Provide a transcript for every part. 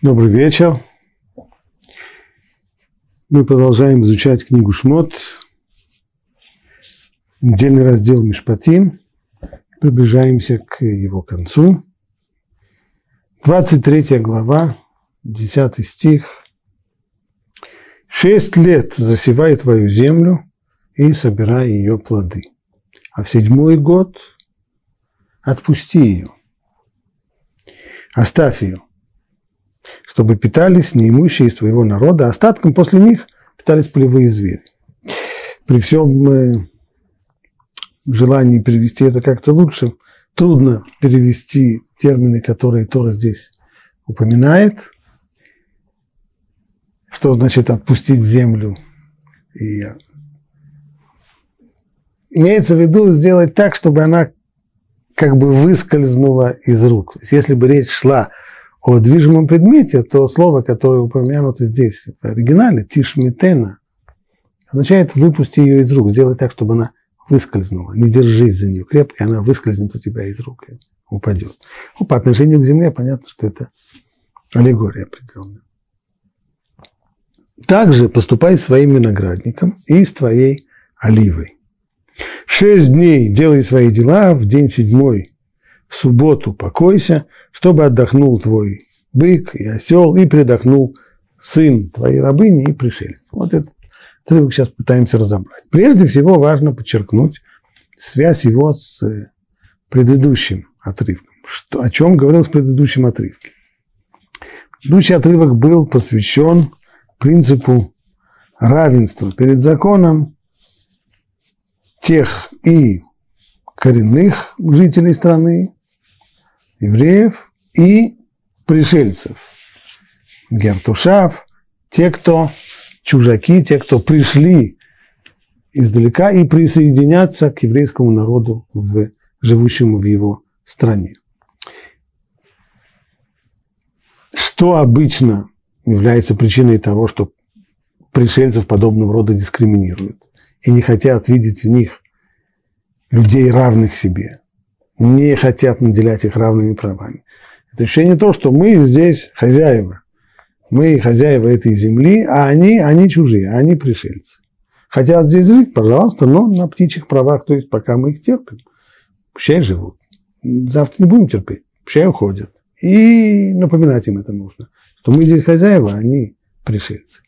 Добрый вечер. Мы продолжаем изучать книгу Шмот, недельный раздел Мишпатим. Приближаемся к его концу. 23 глава, 10 стих. «Шесть лет засевай твою землю и собирай ее плоды, а в седьмой год отпусти ее, оставь ее, чтобы питались неимущие из твоего народа, остатком после них питались полевые звери. При всем э, желании перевести это как-то лучше, трудно перевести термины, которые Тора здесь упоминает. Что значит отпустить землю? И имеется в виду сделать так, чтобы она как бы выскользнула из рук. Если бы речь шла о движимом предмете, то слово, которое упомянуто здесь в оригинале, тишмитена, означает выпусти ее из рук, сделай так, чтобы она выскользнула. Не держись за нее крепко, она выскользнет у тебя из рук и упадет. Ну, по отношению к земле понятно, что это аллегория определенная. Также поступай своим виноградником и с твоей оливой. Шесть дней делай свои дела, в день седьмой в субботу покойся, чтобы отдохнул твой бык и осел, и предохнул сын твоей рабыни и пришелец. Вот этот отрывок сейчас пытаемся разобрать. Прежде всего важно подчеркнуть связь его с предыдущим отрывком. Что, о чем говорил в предыдущем отрывке? Предыдущий отрывок был посвящен принципу равенства перед законом тех и коренных жителей страны, евреев и пришельцев, гертушав, те, кто чужаки, те, кто пришли издалека и присоединятся к еврейскому народу, в, живущему в его стране. Что обычно является причиной того, что пришельцев подобного рода дискриминируют и не хотят видеть в них людей, равных себе, не хотят наделять их равными правами. Это ощущение то, что мы здесь хозяева. Мы хозяева этой земли, а они, они чужие, а они пришельцы. Хотят здесь жить, пожалуйста, но на птичьих правах, то есть пока мы их терпим. Пущай живут. Завтра не будем терпеть. Пущай уходят. И напоминать им это нужно, что мы здесь хозяева, а они пришельцы.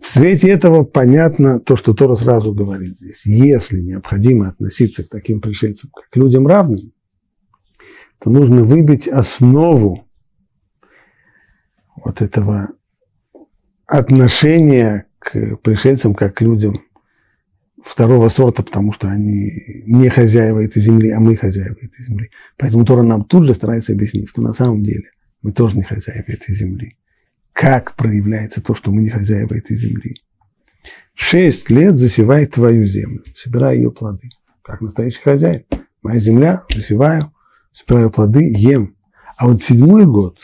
В свете этого понятно то, что Тора сразу говорит здесь. Если необходимо относиться к таким пришельцам, как людям равным, то нужно выбить основу вот этого отношения к пришельцам как к людям второго сорта, потому что они не хозяева этой земли, а мы хозяева этой земли. Поэтому Тора нам тут же старается объяснить, что на самом деле мы тоже не хозяева этой земли как проявляется то, что мы не хозяева этой земли. Шесть лет засевай твою землю, собирай ее плоды, как настоящий хозяин. Моя земля, засеваю, собираю плоды, ем. А вот седьмой год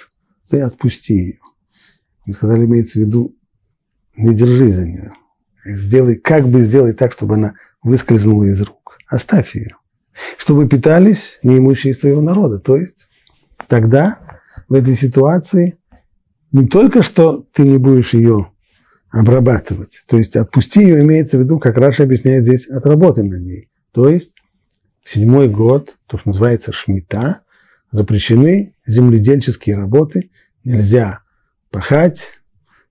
ты отпусти ее. Мы сказали, имеется в виду, не держи за нее. Сделай, как бы сделай так, чтобы она выскользнула из рук. Оставь ее. Чтобы питались неимущие из твоего народа. То есть тогда в этой ситуации не только что ты не будешь ее обрабатывать, то есть отпусти ее имеется в виду, как Раша объясняет здесь, отработай на ней. То есть в седьмой год, то, что называется шмита, запрещены земледельческие работы, нельзя пахать,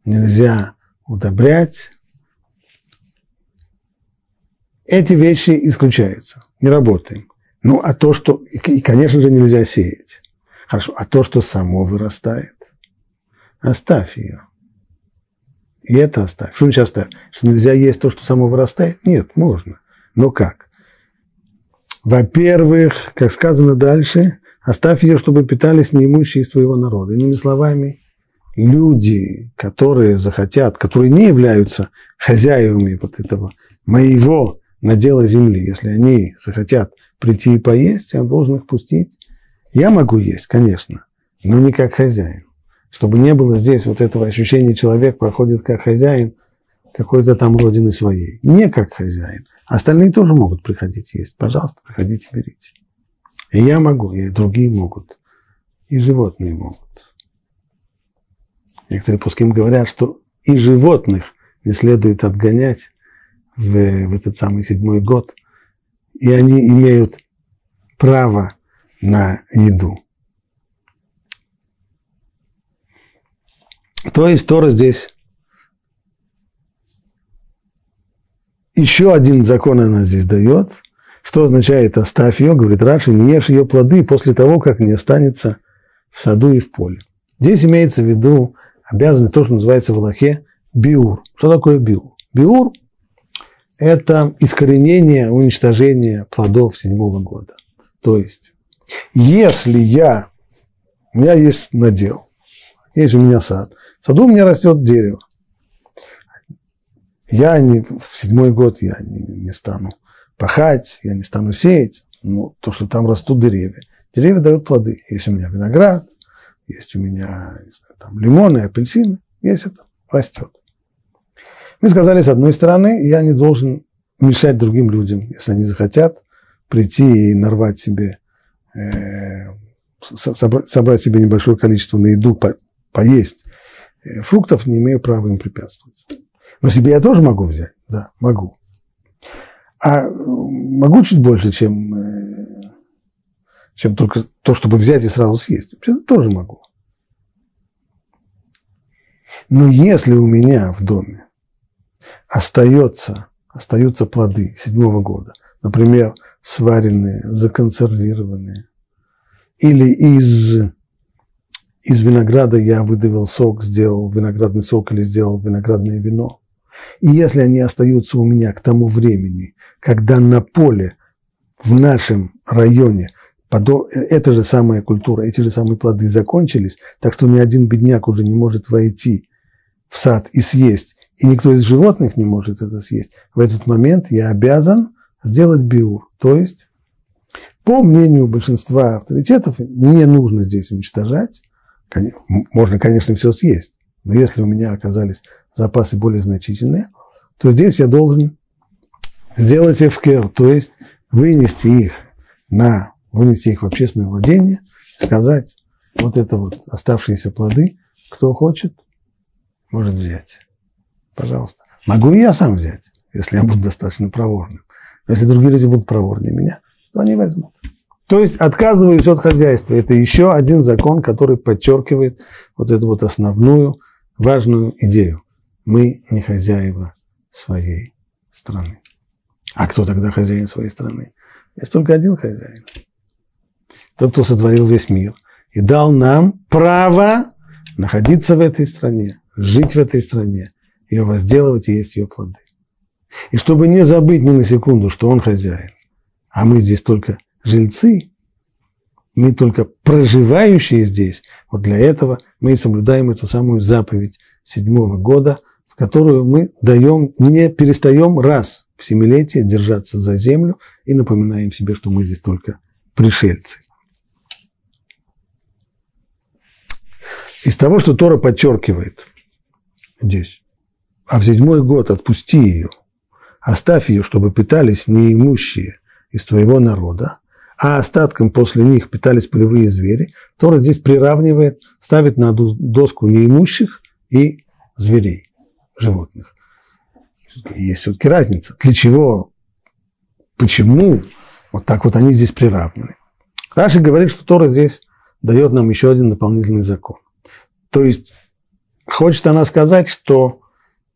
нельзя удобрять. Эти вещи исключаются, не работаем. Ну, а то, что, и, конечно же, нельзя сеять. Хорошо, а то, что само вырастает, Оставь ее. И это оставь. Что значит оставь? Что нельзя есть то, что само вырастает? Нет, можно. Но как? Во-первых, как сказано дальше, оставь ее, чтобы питались неимущие из твоего народа. Иными словами, люди, которые захотят, которые не являются хозяевами вот этого моего надела земли, если они захотят прийти и поесть, я должен их пустить. Я могу есть, конечно, но не как хозяин чтобы не было здесь вот этого ощущения, человек проходит как хозяин какой-то там родины своей. Не как хозяин. Остальные тоже могут приходить есть. Пожалуйста, приходите, берите. И я могу, и другие могут. и животные могут. Некоторые пуским говорят, что и животных не следует отгонять в, в этот самый седьмой год, и они имеют право на еду. То есть Тора здесь еще один закон она здесь дает, что означает оставь ее, говорит Раши, не ешь ее плоды после того, как не останется в саду и в поле. Здесь имеется в виду обязанность, то, что называется в Аллахе биур. Что такое биур? Биур – это искоренение, уничтожение плодов седьмого года. То есть, если я, у меня есть надел, есть у меня сад, в саду у меня растет дерево, я не, в седьмой год я не, не стану пахать, я не стану сеять, ну, то, что там растут деревья. Деревья дают плоды. Есть у меня виноград, есть у меня знаю, там, лимоны, апельсины, есть это, растет. Мы сказали, с одной стороны, я не должен мешать другим людям, если они захотят прийти и нарвать себе, э, собрать, собрать себе небольшое количество на еду, по, поесть. Э, фруктов не имею права им препятствовать. Но себе я тоже могу взять, да, могу. А могу чуть больше, чем, э, чем только то, чтобы взять и сразу съесть. Это тоже могу. Но если у меня в доме остается, остаются плоды седьмого года, например, сваренные, законсервированные, или из, из винограда я выдавил сок, сделал виноградный сок или сделал виноградное вино, и если они остаются у меня к тому времени, когда на поле в нашем районе эта же самая культура, эти же самые плоды закончились, так что ни один бедняк уже не может войти в сад и съесть, и никто из животных не может это съесть, в этот момент я обязан сделать биур. То есть, по мнению большинства авторитетов, не нужно здесь уничтожать. Можно, конечно, все съесть, но если у меня оказались запасы более значительные, то здесь я должен сделать эфкер, то есть вынести их на, вынести их в общественное владение, сказать, вот это вот оставшиеся плоды, кто хочет, может взять. Пожалуйста. Могу и я сам взять, если я буду достаточно проворным. Но если другие люди будут проворнее меня, то они возьмут. То есть отказываюсь от хозяйства. Это еще один закон, который подчеркивает вот эту вот основную важную идею. Мы не хозяева своей страны. А кто тогда хозяин своей страны? Есть только один хозяин. Тот, кто сотворил весь мир и дал нам право находиться в этой стране, жить в этой стране, ее возделывать и есть ее плоды. И чтобы не забыть ни на секунду, что он хозяин, а мы здесь только жильцы, мы только проживающие здесь, вот для этого мы соблюдаем эту самую заповедь седьмого года – которую мы даем, не перестаем раз в семилетие держаться за землю и напоминаем себе, что мы здесь только пришельцы. Из того, что Тора подчеркивает здесь, а в седьмой год отпусти ее, оставь ее, чтобы питались неимущие из твоего народа, а остатком после них питались полевые звери, Тора здесь приравнивает, ставит на доску неимущих и зверей животных. Есть все-таки разница. Для чего, почему вот так вот они здесь приравнены. Раши говорит, что Тора здесь дает нам еще один дополнительный закон. То есть, хочет она сказать, что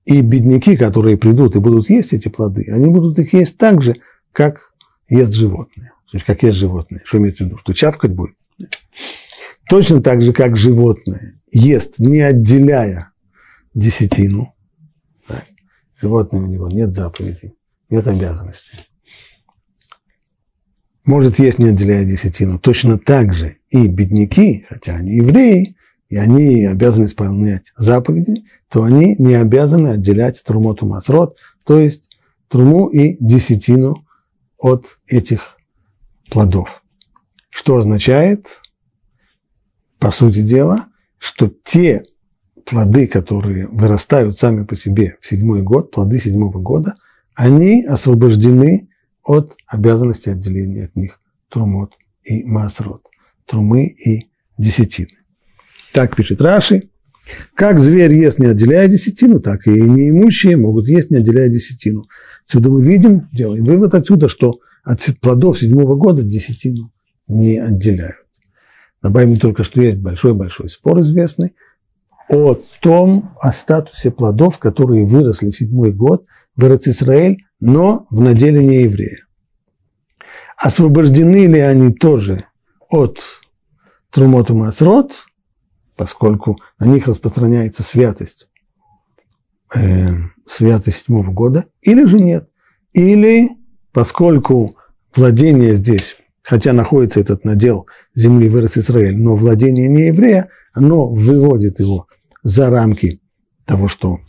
и бедняки, которые придут и будут есть эти плоды, они будут их есть так же, как ест животные. То есть, как ест животные. Что имеется в виду? Что чавкать будет? Точно так же, как животное ест, не отделяя десятину, животное у него нет заповедей, нет обязанностей. Может есть, не отделяя десятину. Точно так же и бедняки, хотя они евреи, и они обязаны исполнять заповеди, то они не обязаны отделять трумоту масрот, то есть труму и десятину от этих плодов. Что означает, по сути дела, что те плоды, которые вырастают сами по себе в седьмой год, плоды седьмого года, они освобождены от обязанности отделения от них трумот и масрот, трумы и десятины. Так пишет Раши. Как зверь ест, не отделяя десятину, так и неимущие могут есть, не отделяя десятину. Отсюда мы видим, делаем вывод отсюда, что от плодов седьмого года десятину не отделяют. Добавим только, что есть большой-большой спор известный о том, о статусе плодов, которые выросли в седьмой год в Израиль, но в наделе не еврея. Освобождены ли они тоже от Трумоту Масрот, поскольку на них распространяется святость, э, святость седьмого года, или же нет. Или, поскольку владение здесь, хотя находится этот надел земли в Израиль, но владение не еврея, оно выводит его за рамки того, что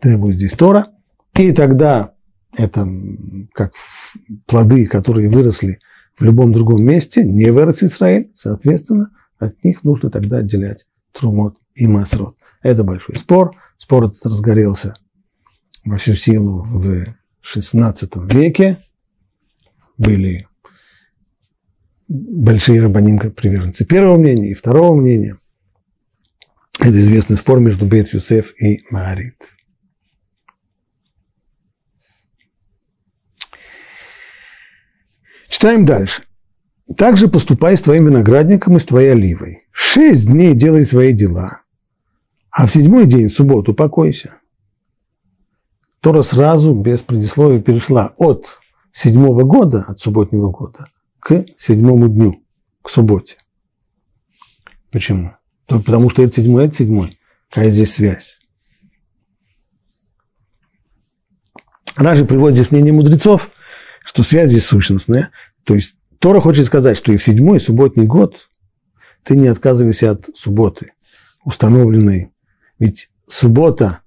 требует здесь Тора, и тогда это как плоды, которые выросли в любом другом месте, не в Израиль, соответственно, от них нужно тогда отделять трумот и масрот. Это большой спор. Спор этот разгорелся во всю силу в XVI веке. Были большие рабаним приверженцы первого мнения и второго мнения. Это известный спор между Бет Юсеф и Маарит. Читаем дальше. Также поступай с твоим виноградником и с твоей оливой. Шесть дней делай свои дела, а в седьмой день, в субботу, покойся. Тора сразу, без предисловия, перешла от седьмого года, от субботнего года, к седьмому дню, к субботе. Почему? Только потому что это седьмой, это седьмой. Какая здесь связь? Ражи приводит здесь мнение мудрецов, что связь здесь сущностная. То есть Тора хочет сказать, что и в седьмой субботний год ты не отказывайся от субботы, установленной. Ведь суббота,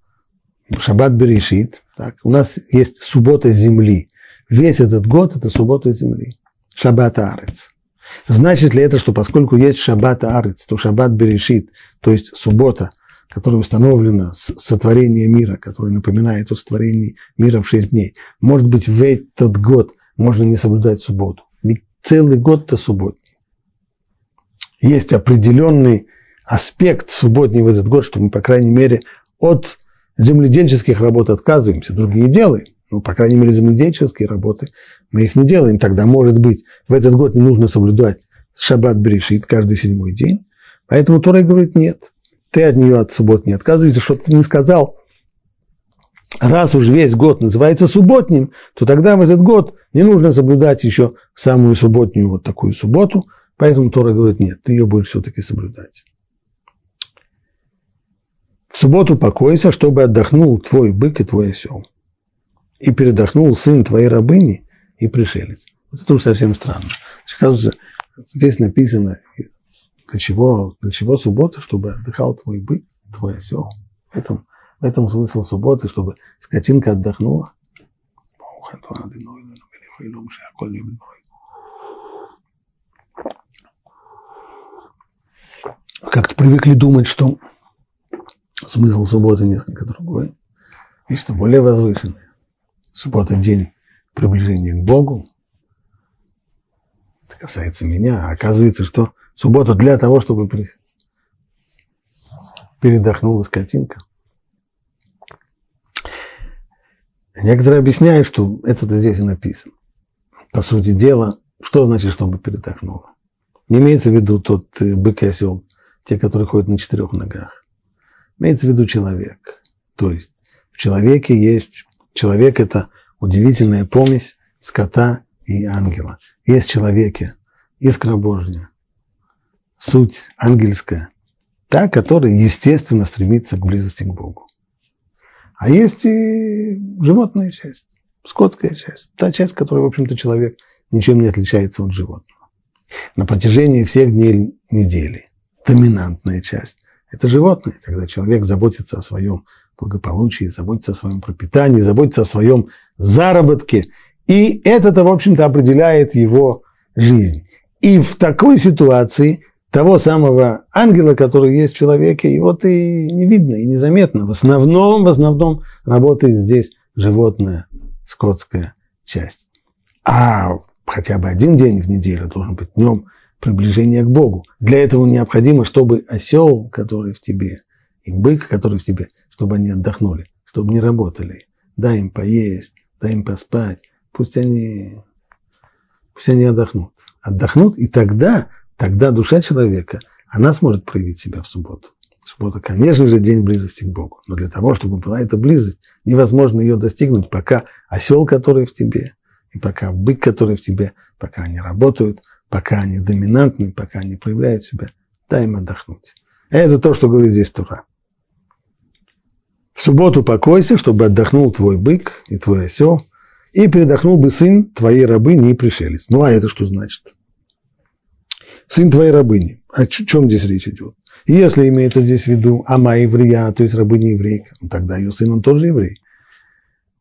шаббат берешит, так, у нас есть суббота земли. Весь этот год – это суббота земли. Шаббат арец. Значит ли это, что поскольку есть шаббат арец, то шаббат берешит, то есть суббота, которая установлена с сотворения мира, которая напоминает о сотворении мира в шесть дней, может быть, в этот год можно не соблюдать субботу? Ведь целый год-то субботний. Есть определенный аспект субботний в этот год, что мы, по крайней мере, от земледельческих работ отказываемся, другие делаем. Ну, по крайней мере, земледельческие работы мы их не делаем. Тогда, может быть, в этот год не нужно соблюдать шаббат брешит каждый седьмой день. Поэтому Тора говорит, нет, ты от нее от суббот не отказывайся, что ты не сказал, раз уж весь год называется субботним, то тогда в этот год не нужно соблюдать еще самую субботнюю вот такую субботу, поэтому Тора говорит, нет, ты ее будешь все-таки соблюдать. В субботу покойся, чтобы отдохнул твой бык и твой осел. И передохнул сын твоей рабыни и пришелец. Вот это уж совсем странно. Оказывается, здесь написано, для чего, для чего суббота, чтобы отдыхал твой бык, твой осел. В этом в этом смысл субботы, чтобы скотинка отдохнула. Как-то привыкли думать, что смысл субботы несколько другой. И что более возвышенный. Суббота – день приближения к Богу. Это касается меня. А оказывается, что суббота для того, чтобы передохнула скотинка – Некоторые объясняют, что это здесь и написано. По сути дела, что значит, чтобы передохнуло? Не имеется в виду тот э, бык и осел, те, которые ходят на четырех ногах. Имеется в виду человек. То есть в человеке есть, человек это удивительная помесь скота и ангела. Есть в человеке искра Божья, суть ангельская, та, которая естественно стремится к близости к Богу. А есть и животная часть, скотская часть. Та часть, которая, в общем-то, человек ничем не отличается от животного. На протяжении всех дней недели доминантная часть – это животное, когда человек заботится о своем благополучии, заботится о своем пропитании, заботится о своем заработке. И это-то, в общем-то, определяет его жизнь. И в такой ситуации того самого ангела, который есть в человеке, его и не видно, и незаметно. В основном, в основном работает здесь животная, скотская часть. А хотя бы один день в неделю должен быть днем приближения к Богу. Для этого необходимо, чтобы осел, который в тебе, и бык, который в тебе, чтобы они отдохнули, чтобы не работали. Дай им поесть, дай им поспать, пусть они, пусть они отдохнут. Отдохнут, и тогда, тогда душа человека, она сможет проявить себя в субботу. Суббота, конечно же, день близости к Богу. Но для того, чтобы была эта близость, невозможно ее достигнуть, пока осел, который в тебе, и пока бык, который в тебе, пока они работают, пока они доминантны, пока они проявляют себя, дай им отдохнуть. Это то, что говорит здесь Тура. В субботу покойся, чтобы отдохнул твой бык и твой осел, и передохнул бы сын твоей рабыни и пришелец. Ну, а это что значит? Сын твоей рабыни. О чем здесь речь идет? Если имеется здесь в виду Ама еврея, то есть рабыня еврейка, ну, тогда ее сын, он тоже еврей.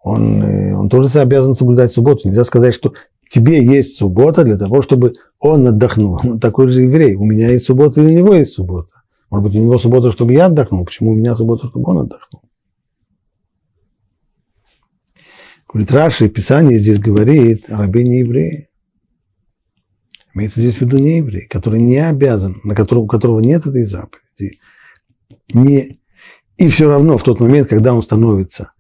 Он, э, он тоже обязан соблюдать субботу. Нельзя сказать, что тебе есть суббота для того, чтобы он отдохнул. Он такой же еврей. У меня есть суббота, и у него есть суббота. Может быть, у него суббота, чтобы я отдохнул. Почему у меня суббота, чтобы он отдохнул? Говорит, Раши, Писание здесь говорит о рабе евреи. Имеется здесь в виду не еврей, который не обязан, на которого, у которого нет этой заповеди. Не, и все равно в тот момент, когда он становится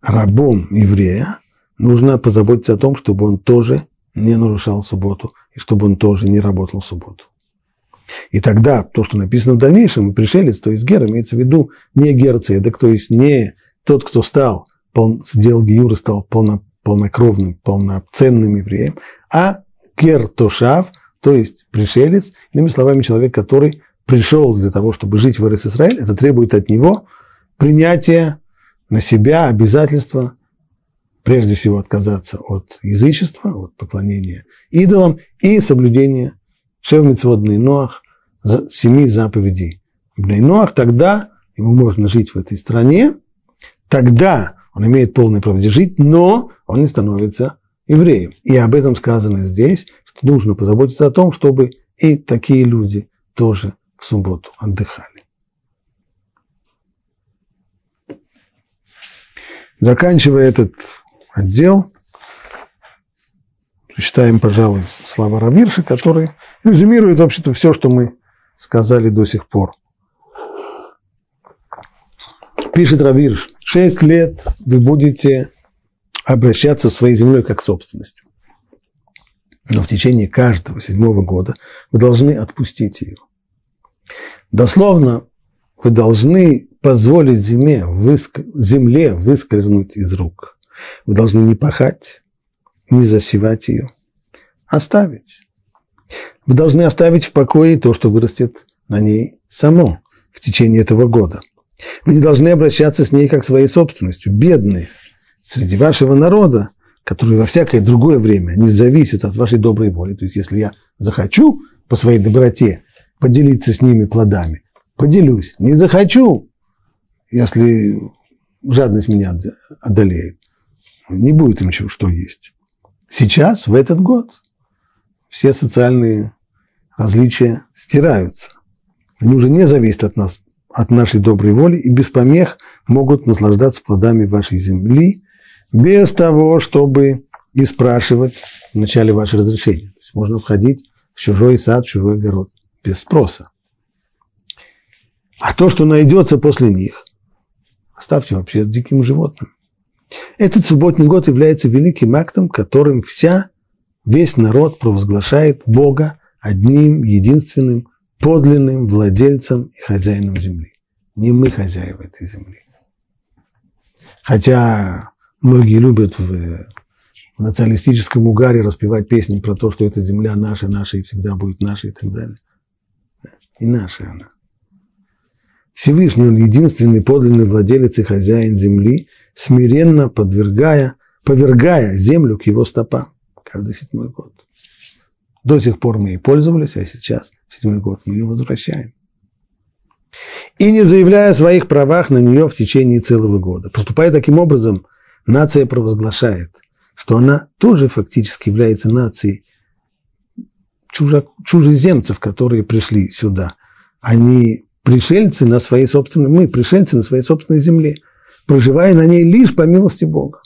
рабом еврея, нужно позаботиться о том, чтобы он тоже не нарушал субботу, и чтобы он тоже не работал в субботу. И тогда то, что написано в дальнейшем, пришелец, то есть гер, имеется в виду не герцедек, то есть не тот, кто стал, сделал гиюр стал полно, полнокровным, полноценным евреем, а кертошав, то есть пришелец, иными словами, человек, который пришел для того, чтобы жить в Израиль, это требует от него принятия на себя обязательства, прежде всего отказаться от язычества, от поклонения идолам и соблюдения шевмицводный Ноах, семи заповедей. Ноах, тогда ему можно жить в этой стране, тогда он имеет полное право жить, но он не становится евреев. И об этом сказано здесь, что нужно позаботиться о том, чтобы и такие люди тоже в субботу отдыхали. Заканчивая этот отдел, прочитаем, пожалуй, слова Равирша, который резюмирует вообще-то все, что мы сказали до сих пор. Пишет Равирш, шесть лет вы будете обращаться своей землей как собственностью. Но в течение каждого седьмого года вы должны отпустить ее. Дословно, вы должны позволить земле, выск... земле выскользнуть из рук. Вы должны не пахать, не засевать ее, оставить. Вы должны оставить в покое то, что вырастет на ней само в течение этого года. Вы не должны обращаться с ней как своей собственностью. Бедные, среди вашего народа, который во всякое другое время не зависит от вашей доброй воли. То есть, если я захочу по своей доброте поделиться с ними плодами, поделюсь. Не захочу, если жадность меня одолеет, не будет им чего, что есть. Сейчас, в этот год, все социальные различия стираются. Они уже не зависят от нас, от нашей доброй воли и без помех могут наслаждаться плодами вашей земли без того, чтобы и спрашивать вначале ваше разрешение. То есть можно входить в чужой сад, в чужой огород без спроса. А то, что найдется после них, оставьте вообще диким животным. Этот субботний год является великим актом, которым вся, весь народ провозглашает Бога одним, единственным, подлинным владельцем и хозяином земли. Не мы хозяева этой земли. Хотя Многие любят в, националистическом угаре распевать песни про то, что эта земля наша, наша и всегда будет наша и так далее. И наша она. Всевышний, он единственный подлинный владелец и хозяин земли, смиренно подвергая, повергая землю к его стопам каждый седьмой год. До сих пор мы ей пользовались, а сейчас, седьмой год, мы ее возвращаем. И не заявляя о своих правах на нее в течение целого года. Поступая таким образом, нация провозглашает, что она тоже фактически является нацией чужак, чужеземцев, которые пришли сюда. Они пришельцы на своей собственной, мы пришельцы на своей собственной земле, проживая на ней лишь по милости Бога.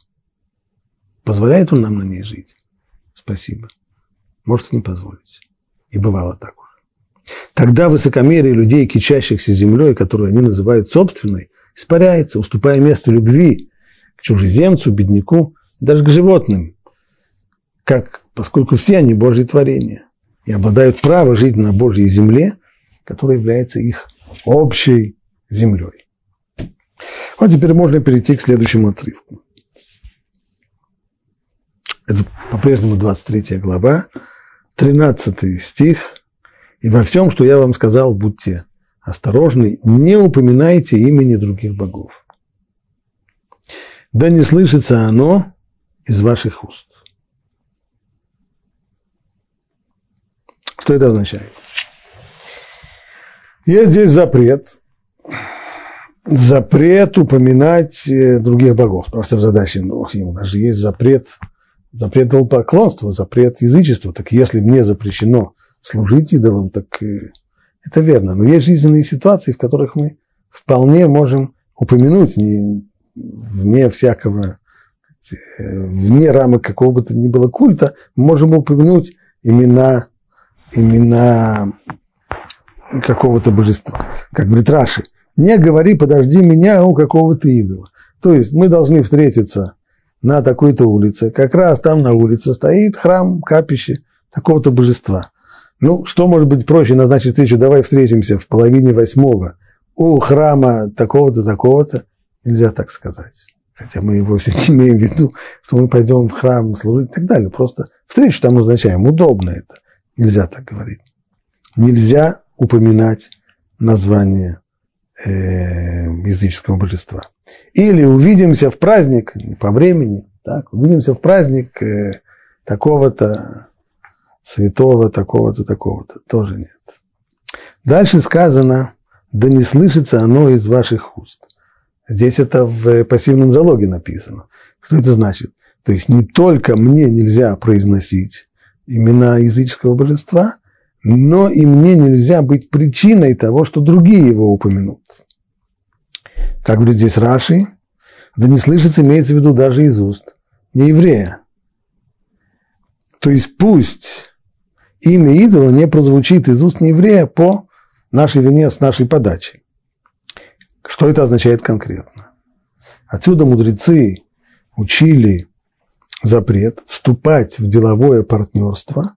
Позволяет Он нам на ней жить? Спасибо. Может, не позволить. И бывало так уже. Тогда высокомерие людей, кичащихся землей, которую они называют собственной, испаряется, уступая место любви к чужеземцу, бедняку, даже к животным, как, поскольку все они Божьи творения и обладают правом жить на Божьей земле, которая является их общей землей. Вот теперь можно перейти к следующему отрывку. Это по-прежнему 23 глава, 13 стих. «И во всем, что я вам сказал, будьте осторожны, не упоминайте имени других богов. Да не слышится оно из ваших уст». Что это означает? Есть здесь запрет, запрет упоминать э, других богов. Просто в задаче, ну, у нас же есть запрет, запрет поклонства, запрет язычества. Так если мне запрещено служить идолам, так это верно. Но есть жизненные ситуации, в которых мы вполне можем упомянуть, не, вне всякого, э, вне рамок какого бы то ни было культа, можем упомянуть имена, имена какого-то божества, как в Ритраше. Не говори, подожди меня у какого-то идола. То есть мы должны встретиться на такой-то улице. Как раз там на улице стоит храм, капище такого-то божества. Ну, что может быть проще назначить встречу? Давай встретимся в половине восьмого у храма такого-то, такого-то. Нельзя так сказать. Хотя мы вовсе не имеем в виду, что мы пойдем в храм служить и так далее. Просто встречу там назначаем. Удобно это. Нельзя так говорить. Нельзя упоминать название э, языческого божества. Или увидимся в праздник по времени, так, увидимся в праздник э, такого-то святого, такого-то, такого-то. Тоже нет. Дальше сказано, да не слышится оно из ваших уст. Здесь это в пассивном залоге написано. Что это значит? То есть не только мне нельзя произносить имена языческого божества, но и мне нельзя быть причиной того, что другие его упомянут. Как говорит здесь Раши, да не слышится, имеется в виду даже из уст не еврея. То есть пусть имя идола не прозвучит из уст нееврея по нашей вине с нашей подачей. Что это означает конкретно? Отсюда мудрецы учили запрет вступать в деловое партнерство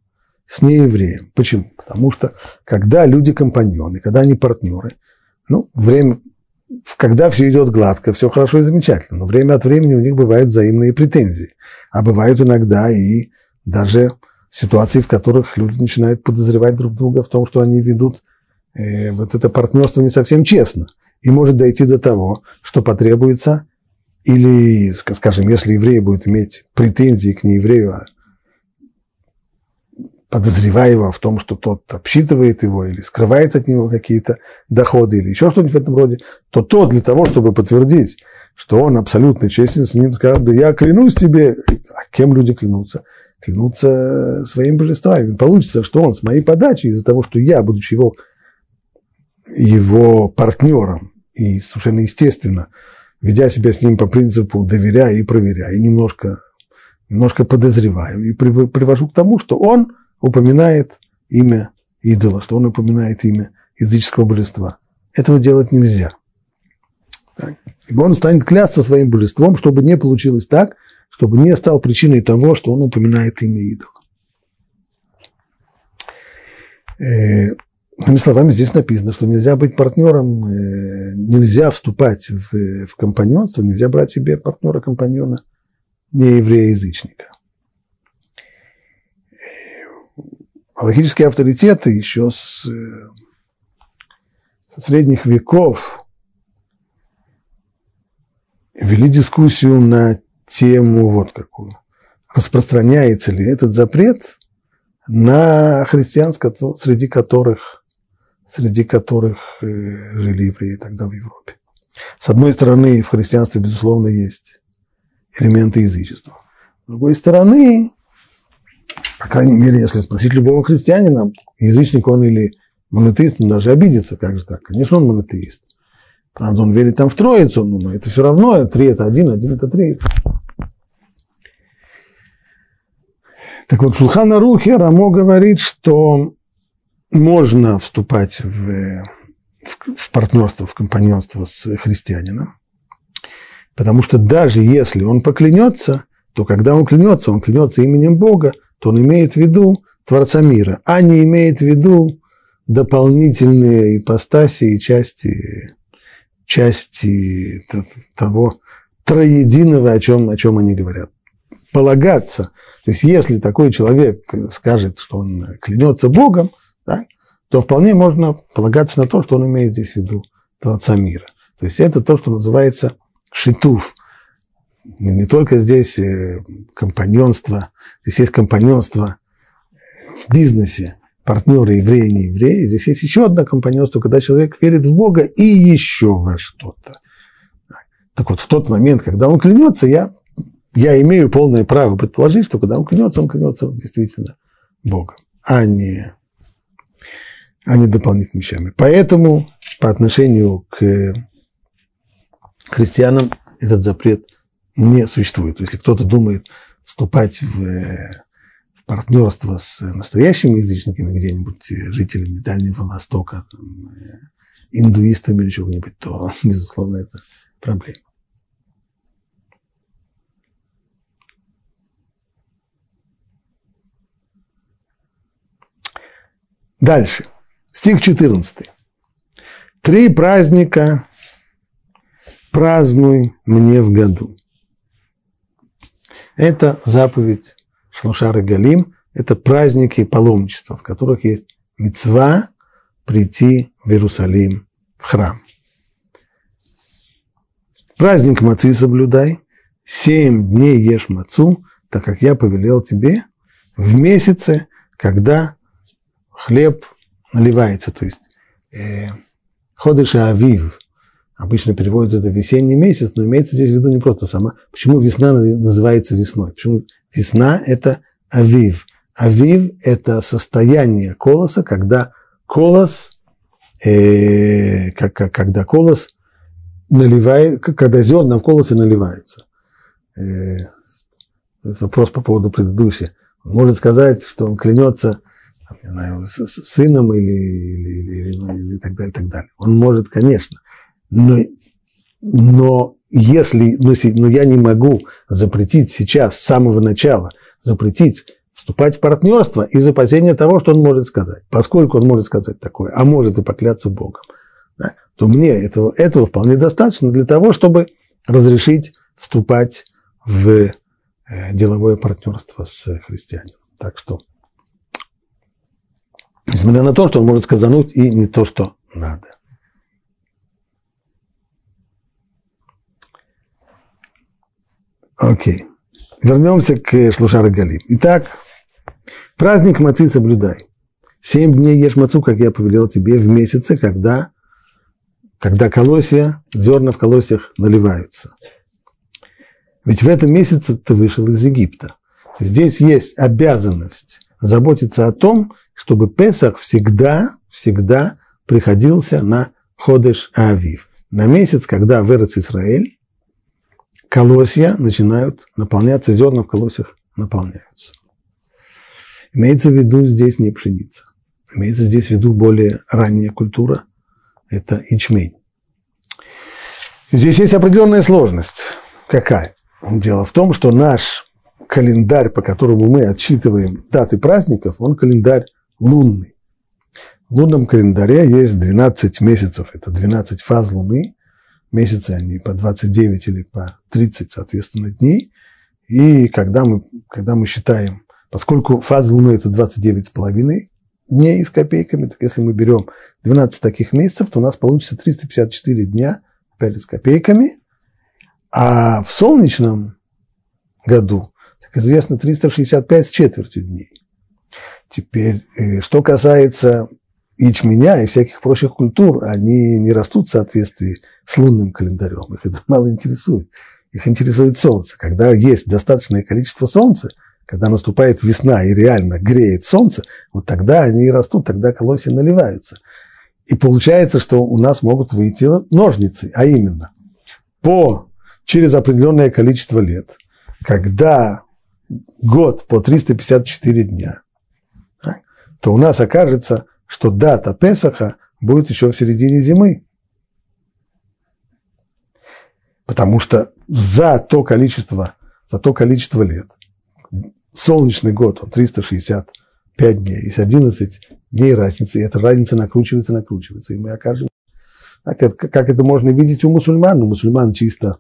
с неевреем. Почему? Потому что когда люди компаньоны, когда они партнеры, ну, время, когда все идет гладко, все хорошо и замечательно, но время от времени у них бывают взаимные претензии. А бывают иногда и даже ситуации, в которых люди начинают подозревать друг друга в том, что они ведут э, вот это партнерство не совсем честно. И может дойти до того, что потребуется, или, скажем, если еврей будет иметь претензии к нееврею, а подозревая его в том, что тот обсчитывает его или скрывает от него какие-то доходы или еще что-нибудь в этом роде, то тот для того, чтобы подтвердить, что он абсолютно честен с ним, скажет, да я клянусь тебе, а кем люди клянутся? Клянутся своим божеством. Получится, что он с моей подачи, из-за того, что я, будучи его, его партнером, и совершенно естественно, ведя себя с ним по принципу доверяя и проверяя, и немножко, немножко подозреваю, и привожу к тому, что он – упоминает имя идола, что он упоминает имя языческого божества. Этого делать нельзя. Так. Ибо он станет клясться своим божеством, чтобы не получилось так, чтобы не стал причиной того, что он упоминает имя идола. Э, Другими словами, здесь написано, что нельзя быть партнером, э, нельзя вступать в, в компаньонство, нельзя брать себе партнера-компаньона не еврея-язычника. Галактические авторитеты еще с, со средних веков вели дискуссию на тему вот какую. Распространяется ли этот запрет на христиан, среди которых, среди которых э, жили евреи тогда в Европе. С одной стороны, в христианстве, безусловно, есть элементы язычества. С другой стороны, по крайней мере, если спросить любого христианина, язычник он или монотеист, он даже обидится, как же так? Конечно, он монотеист. Правда, он верит там в Троицу, но это все равно, три это один, один это три. Так вот, Шулхана Рухе Рамо говорит, что можно вступать в, в, в партнерство, в компаньонство с христианином, потому что даже если он поклянется, то когда он клянется, он клянется именем Бога, то он имеет в виду Творца мира, а не имеет в виду дополнительные ипостаси и части, части того троединого, о чем, о чем они говорят. Полагаться, то есть если такой человек скажет, что он клянется Богом, да, то вполне можно полагаться на то, что он имеет здесь в виду Творца мира. То есть это то, что называется шитуф. Не только здесь э, компаньонство, здесь есть компаньонство в бизнесе, партнеры евреи, не евреи. Здесь есть еще одно компаньонство, когда человек верит в Бога и еще во что-то. Так вот, в тот момент, когда он клянется, я, я имею полное право предположить, что когда он клянется, он клянется действительно Богом, а не, а не дополнительными вещами. Поэтому по отношению к христианам этот запрет не существует. Если кто-то думает вступать в партнерство с настоящими язычниками, где-нибудь жителями Дальнего Востока, там, э, индуистами или чего-нибудь, то, безусловно, это проблема. Дальше. Стих 14. Три праздника празднуй мне в году. Это заповедь Шлушар и Галим – это праздники паломничества, в которых есть мецва прийти в Иерусалим, в храм. Праздник мацы соблюдай, семь дней ешь мацу, так как я повелел тебе в месяце, когда хлеб наливается, то есть э, ходыша авив, обычно переводится это весенний месяц, но имеется здесь в виду не просто сама. Почему весна называется весной? Почему Весна – это авив. Авив – это состояние колоса, когда колос, э, как, как, когда колос наливает, когда зерна в колосе наливаются. Э, вопрос по поводу предыдущего. Он может сказать, что он клянется не знаю, с, с сыном или, или, или, или, и так далее, так далее. Он может, конечно, но, но если, но, но я не могу запретить сейчас, с самого начала, запретить вступать в партнерство из опасения того, что он может сказать. Поскольку он может сказать такое, а может и покляться Богом, да, то мне этого, этого вполне достаточно для того, чтобы разрешить вступать в э, деловое партнерство с христианином. Так что, несмотря на то, что он может сказануть и не то, что надо. Окей. Вернемся к Шлушара Гали. Итак, праздник мацы соблюдай. Семь дней ешь мацу, как я повелел тебе, в месяце, когда, когда колосья, зерна в колосьях наливаются. Ведь в этом месяце ты вышел из Египта. Здесь есть обязанность заботиться о том, чтобы Песах всегда, всегда приходился на Ходеш Авив, на месяц, когда вырос Израиль, колосья начинают наполняться, зерна в колосьях наполняются. Имеется в виду здесь не пшеница. Имеется здесь в виду более ранняя культура. Это ячмень. Здесь есть определенная сложность. Какая? Дело в том, что наш календарь, по которому мы отсчитываем даты праздников, он календарь лунный. В лунном календаре есть 12 месяцев, это 12 фаз Луны, месяцы, они по 29 или по 30, соответственно, дней. И когда мы, когда мы считаем, поскольку фаза Луны – это 29 с половиной дней с копейками, так если мы берем 12 таких месяцев, то у нас получится 354 дня, опять с копейками. А в солнечном году, как известно, 365 с четвертью дней. Теперь, э, что касается ячменя и всяких прочих культур, они не растут в соответствии с лунным календарем. Их это мало интересует. Их интересует солнце. Когда есть достаточное количество солнца, когда наступает весна и реально греет солнце, вот тогда они и растут, тогда колосья наливаются. И получается, что у нас могут выйти ножницы, а именно по, через определенное количество лет, когда год по 354 дня, то у нас окажется что дата Песаха будет еще в середине зимы. Потому что за то количество, за то количество лет, солнечный год, он 365 дней, есть 11 дней разницы, и эта разница накручивается, накручивается, и мы окажем, как это, как это можно видеть у мусульман, у мусульман чисто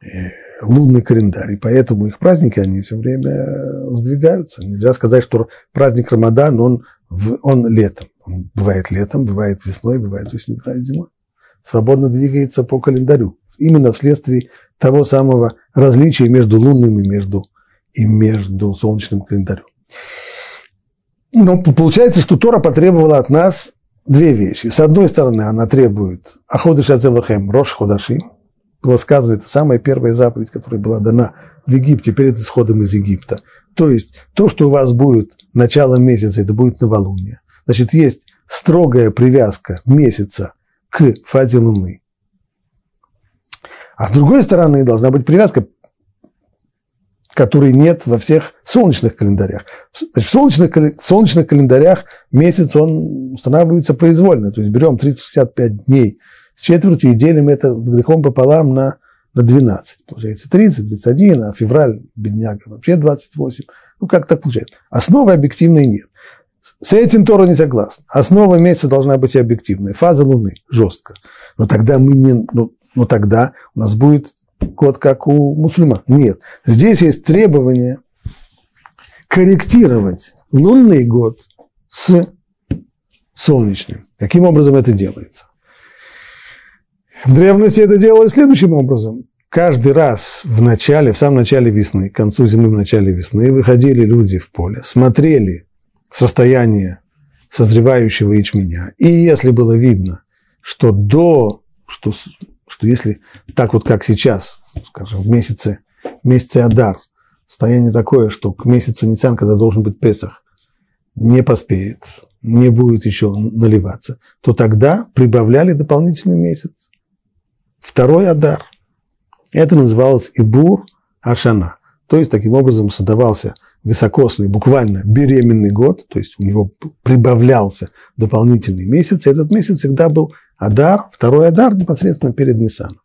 э, лунный календарь, и поэтому их праздники, они все время сдвигаются. Нельзя сказать, что праздник Рамадан, он, он летом. Он бывает летом, бывает весной, бывает осенью, бывает зимой. Свободно двигается по календарю. Именно вследствие того самого различия между лунным и между, и между солнечным календарем. Но получается, что Тора потребовала от нас две вещи. С одной стороны, она требует Аходыш Ацелахем Рош Ходаши. Было сказано, это самая первая заповедь, которая была дана в Египте перед исходом из Египта. То есть, то, что у вас будет начало месяца, это будет новолуние. Значит, есть строгая привязка месяца к фазе Луны. А с другой стороны, должна быть привязка, которой нет во всех солнечных календарях. Значит, в солнечных, в солнечных календарях месяц он устанавливается произвольно. То есть берем 365 дней с четвертью и делим это с грехом пополам на, на 12. Получается 30, 31, а февраль, бедняга, вообще 28. Ну, как так получается? Основы объективной нет. С этим Тора не согласна. Основа месяца должна быть объективной. Фаза Луны жестко. Но тогда мы не, ну, но тогда у нас будет год, как у мусульман. Нет. Здесь есть требование корректировать лунный год с солнечным. Каким образом это делается? В древности это делалось следующим образом. Каждый раз в начале, в самом начале весны, к концу зимы, в начале весны, выходили люди в поле, смотрели состояние созревающего ячменя. И если было видно, что до, что что если так вот, как сейчас, скажем, в месяце, в месяце Адар, состояние такое, что к месяцу Нисан, когда должен быть Песах, не поспеет, не будет еще наливаться, то тогда прибавляли дополнительный месяц. Второй Адар. Это называлось Ибур Ашана. То есть, таким образом создавался високосный, буквально беременный год, то есть у него прибавлялся дополнительный месяц, и этот месяц всегда был Адар, второй Адар непосредственно перед Ниссаном.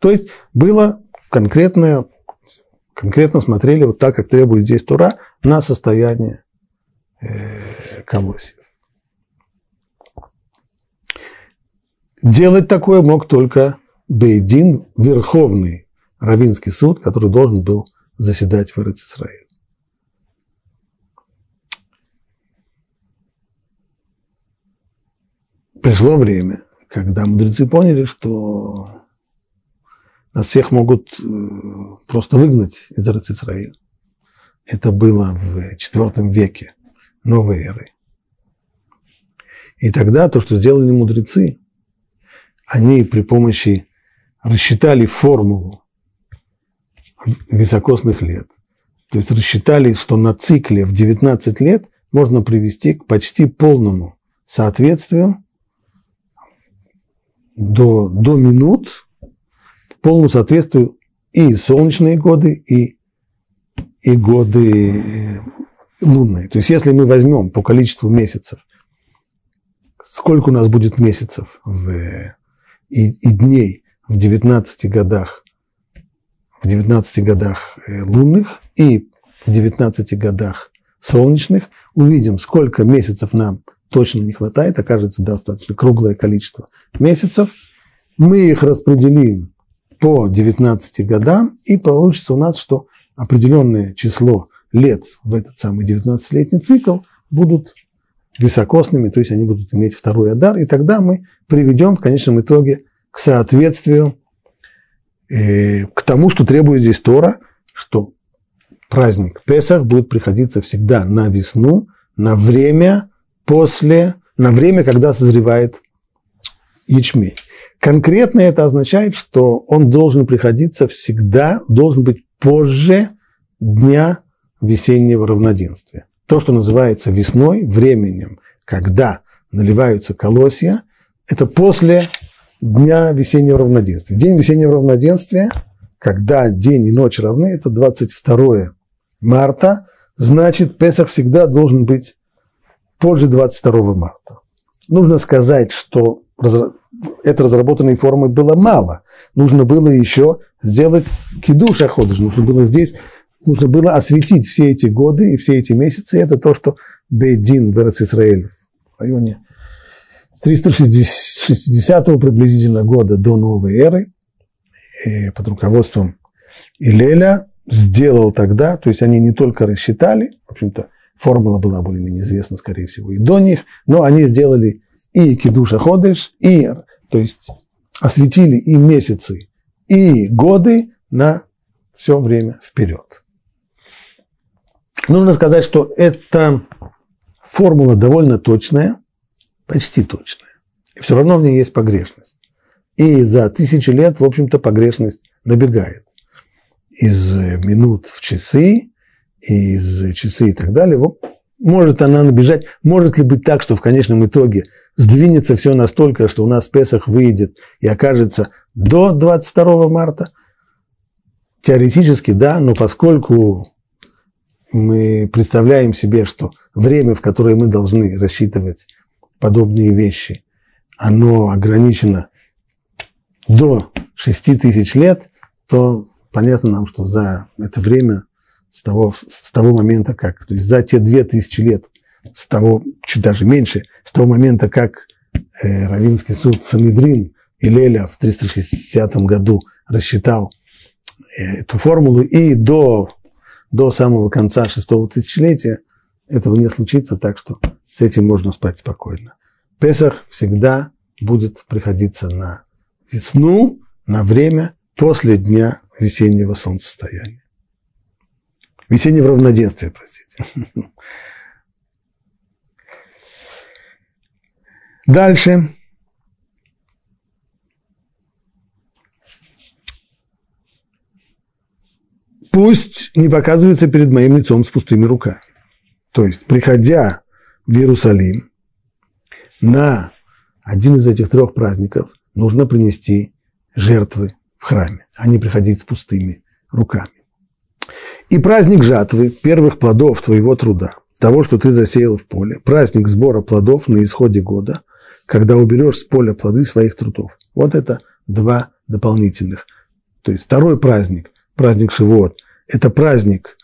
То есть было конкретное, конкретно смотрели вот так, как требует здесь Тура, на состояние э, колосьев. Делать такое мог только Бейдин, Верховный Равинский суд, который должен был заседать в Израиле. пришло время, когда мудрецы поняли, что нас всех могут э, просто выгнать из Израиля. Это было в IV веке новой эры. И тогда то, что сделали мудрецы, они при помощи рассчитали формулу високосных лет. То есть рассчитали, что на цикле в 19 лет можно привести к почти полному соответствию до, до минут полному соответствию и солнечные годы, и, и годы э, лунные. То есть, если мы возьмем по количеству месяцев, сколько у нас будет месяцев в, и, и дней в 19 годах, в 19 годах э, лунных и в 19 годах солнечных, увидим, сколько месяцев нам точно не хватает, окажется достаточно круглое количество месяцев. Мы их распределим по 19 годам, и получится у нас, что определенное число лет в этот самый 19-летний цикл будут високосными, то есть они будут иметь второй адар, и тогда мы приведем в конечном итоге к соответствию, э, к тому, что требует здесь Тора, что праздник Песах будет приходиться всегда на весну, на время после, на время, когда созревает ячмень. Конкретно это означает, что он должен приходиться всегда, должен быть позже дня весеннего равноденствия. То, что называется весной, временем, когда наливаются колосья, это после дня весеннего равноденствия. День весеннего равноденствия, когда день и ночь равны, это 22 марта, значит, Песах всегда должен быть позже 22 марта. Нужно сказать, что этой разработанной формы было мало. Нужно было еще сделать кидуш аходыш. Нужно было здесь, нужно было осветить все эти годы и все эти месяцы. Это то, что Бейдин в Израиль в районе 360 приблизительно года до новой эры э, под руководством Илеля сделал тогда, то есть они не только рассчитали, в общем-то, формула была более-менее известна, скорее всего, и до них, но они сделали и кидуша ходыш, и, то есть осветили и месяцы, и годы на все время вперед. Нужно сказать, что эта формула довольно точная, почти точная. И все равно в ней есть погрешность. И за тысячи лет, в общем-то, погрешность набегает. Из минут в часы, из часы и так далее. Может она набежать, может ли быть так, что в конечном итоге сдвинется все настолько, что у нас Песах выйдет и окажется до 22 марта? Теоретически да, но поскольку мы представляем себе, что время, в которое мы должны рассчитывать подобные вещи, оно ограничено до 6 тысяч лет, то понятно нам, что за это время, с того, с того момента, как, то есть за те 2000 лет, с того, чуть даже меньше, с того момента, как э, Равинский суд Санедрин и Леля в 360 году рассчитал э, эту формулу, и до, до самого конца шестого тысячелетия этого не случится, так что с этим можно спать спокойно. Песах всегда будет приходиться на весну, на время после дня весеннего солнцестояния. Весеннего равноденствия, простите. Дальше. Пусть не показывается перед моим лицом с пустыми руками. То есть, приходя в Иерусалим на один из этих трех праздников, нужно принести жертвы в храме, а не приходить с пустыми руками. И праздник жатвы, первых плодов твоего труда, того, что ты засеял в поле, праздник сбора плодов на исходе года, когда уберешь с поля плоды своих трудов. Вот это два дополнительных. То есть второй праздник, праздник Шивот, это праздник,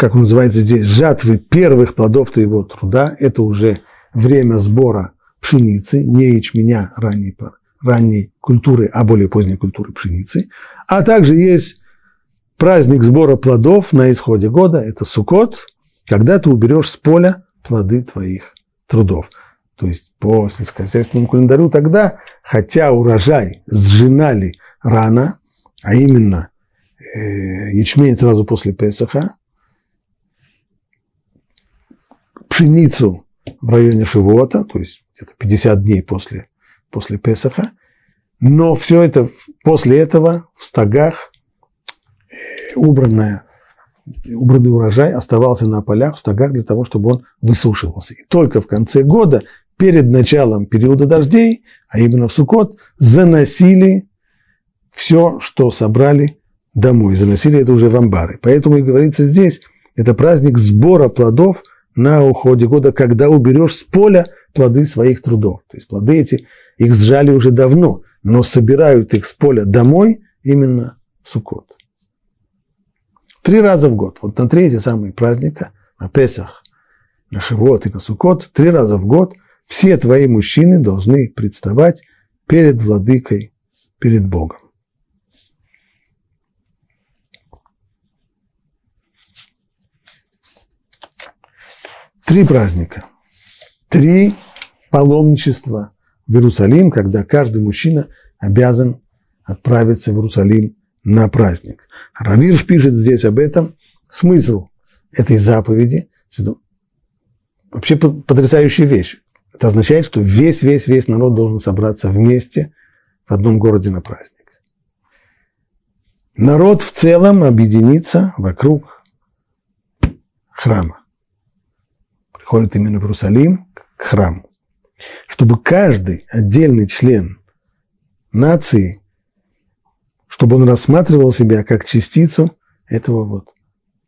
как он называется здесь, жатвы первых плодов твоего труда. Это уже время сбора пшеницы, не ячменя ранней ранней культуры, а более поздней культуры пшеницы. А также есть праздник сбора плодов на исходе года, это Сукот, когда ты уберешь с поля плоды твоих трудов. То есть по сельскохозяйственному календарю тогда, хотя урожай сжинали рано, а именно э, ячмень сразу после Песаха, пшеницу в районе Шивота, то есть где-то 50 дней после после Песаха, но все это после этого в стогах э, убранное, убранный урожай оставался на полях, в стогах для того, чтобы он высушивался. И только в конце года, перед началом периода дождей, а именно в Сукот, заносили все, что собрали домой. Заносили это уже в амбары. Поэтому и говорится здесь, это праздник сбора плодов на уходе года, когда уберешь с поля плоды своих трудов. То есть плоды эти их сжали уже давно, но собирают их с поля домой именно в Суккот. Три раза в год, вот на три эти самые праздника, на Песах, на Шивот и на Суккот, три раза в год все твои мужчины должны представать перед владыкой, перед Богом. Три праздника, три паломничества в Иерусалим, когда каждый мужчина обязан отправиться в Иерусалим на праздник. Равирш пишет здесь об этом. Смысл этой заповеди – вообще потрясающая вещь. Это означает, что весь, весь, весь народ должен собраться вместе в одном городе на праздник. Народ в целом объединится вокруг храма. Приходит именно в Иерусалим к храму чтобы каждый отдельный член нации, чтобы он рассматривал себя как частицу этого вот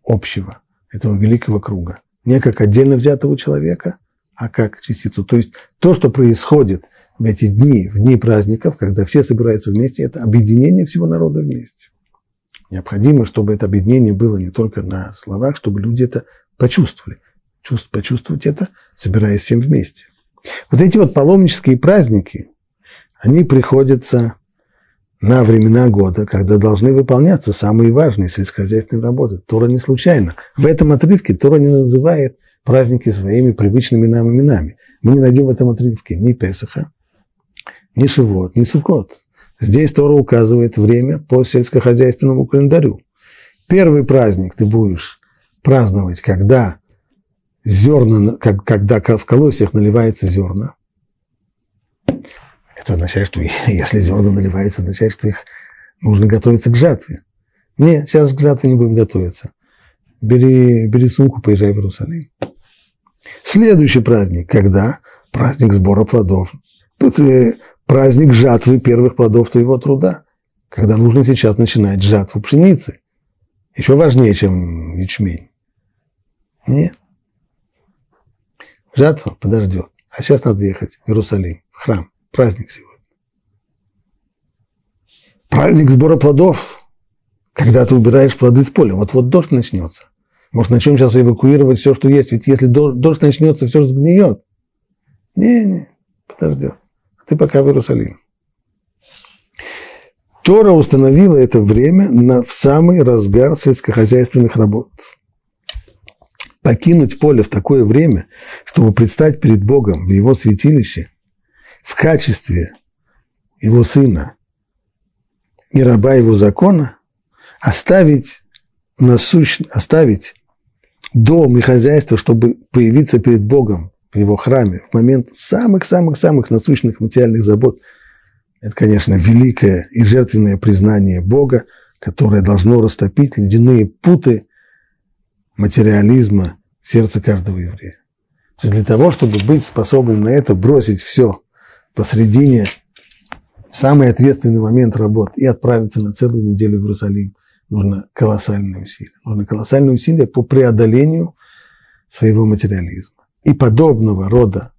общего, этого великого круга. не как отдельно взятого человека, а как частицу. То есть то, что происходит в эти дни, в дни праздников, когда все собираются вместе, это объединение всего народа вместе. Необходимо, чтобы это объединение было не только на словах, чтобы люди это почувствовали. Чувств, почувствовать это, собираясь всем вместе. Вот эти вот паломнические праздники, они приходятся на времена года, когда должны выполняться самые важные сельскохозяйственные работы. Тора не случайно. В этом отрывке Тора не называет праздники своими привычными нам именами. Мы не найдем в этом отрывке ни Песаха, ни Шивот, ни Сукот. Здесь Тора указывает время по сельскохозяйственному календарю. Первый праздник ты будешь праздновать, когда зерна, когда в колосьях наливается зерна. Это означает, что если зерна наливаются, означает, что их нужно готовиться к жатве. Не, сейчас к жатве не будем готовиться. Бери, бери сумку, поезжай в Иерусалим. Следующий праздник, когда? Праздник сбора плодов. Праздник жатвы первых плодов твоего труда. Когда нужно сейчас начинать жатву пшеницы. Еще важнее, чем ячмень. Нет. Жатва подождет. А сейчас надо ехать в Иерусалим, в храм. Праздник сегодня. Праздник сбора плодов, когда ты убираешь плоды с поля. Вот-вот дождь начнется. Может, начнем сейчас эвакуировать все, что есть. Ведь если дождь начнется, все сгниет. Не-не, подождет. Ты пока в Иерусалим. Тора установила это время на, в самый разгар сельскохозяйственных работ покинуть поле в такое время, чтобы предстать перед Богом в его святилище в качестве его сына и раба его закона, оставить, насущ... оставить дом и хозяйство, чтобы появиться перед Богом в его храме в момент самых-самых-самых насущных материальных забот, это, конечно, великое и жертвенное признание Бога, которое должно растопить ледяные путы материализма в сердце каждого еврея. То есть для того, чтобы быть способным на это, бросить все посредине, в самый ответственный момент работы и отправиться на целую неделю в Иерусалим, нужно колоссальные усилия. Нужно колоссальные усилия по преодолению своего материализма. И подобного рода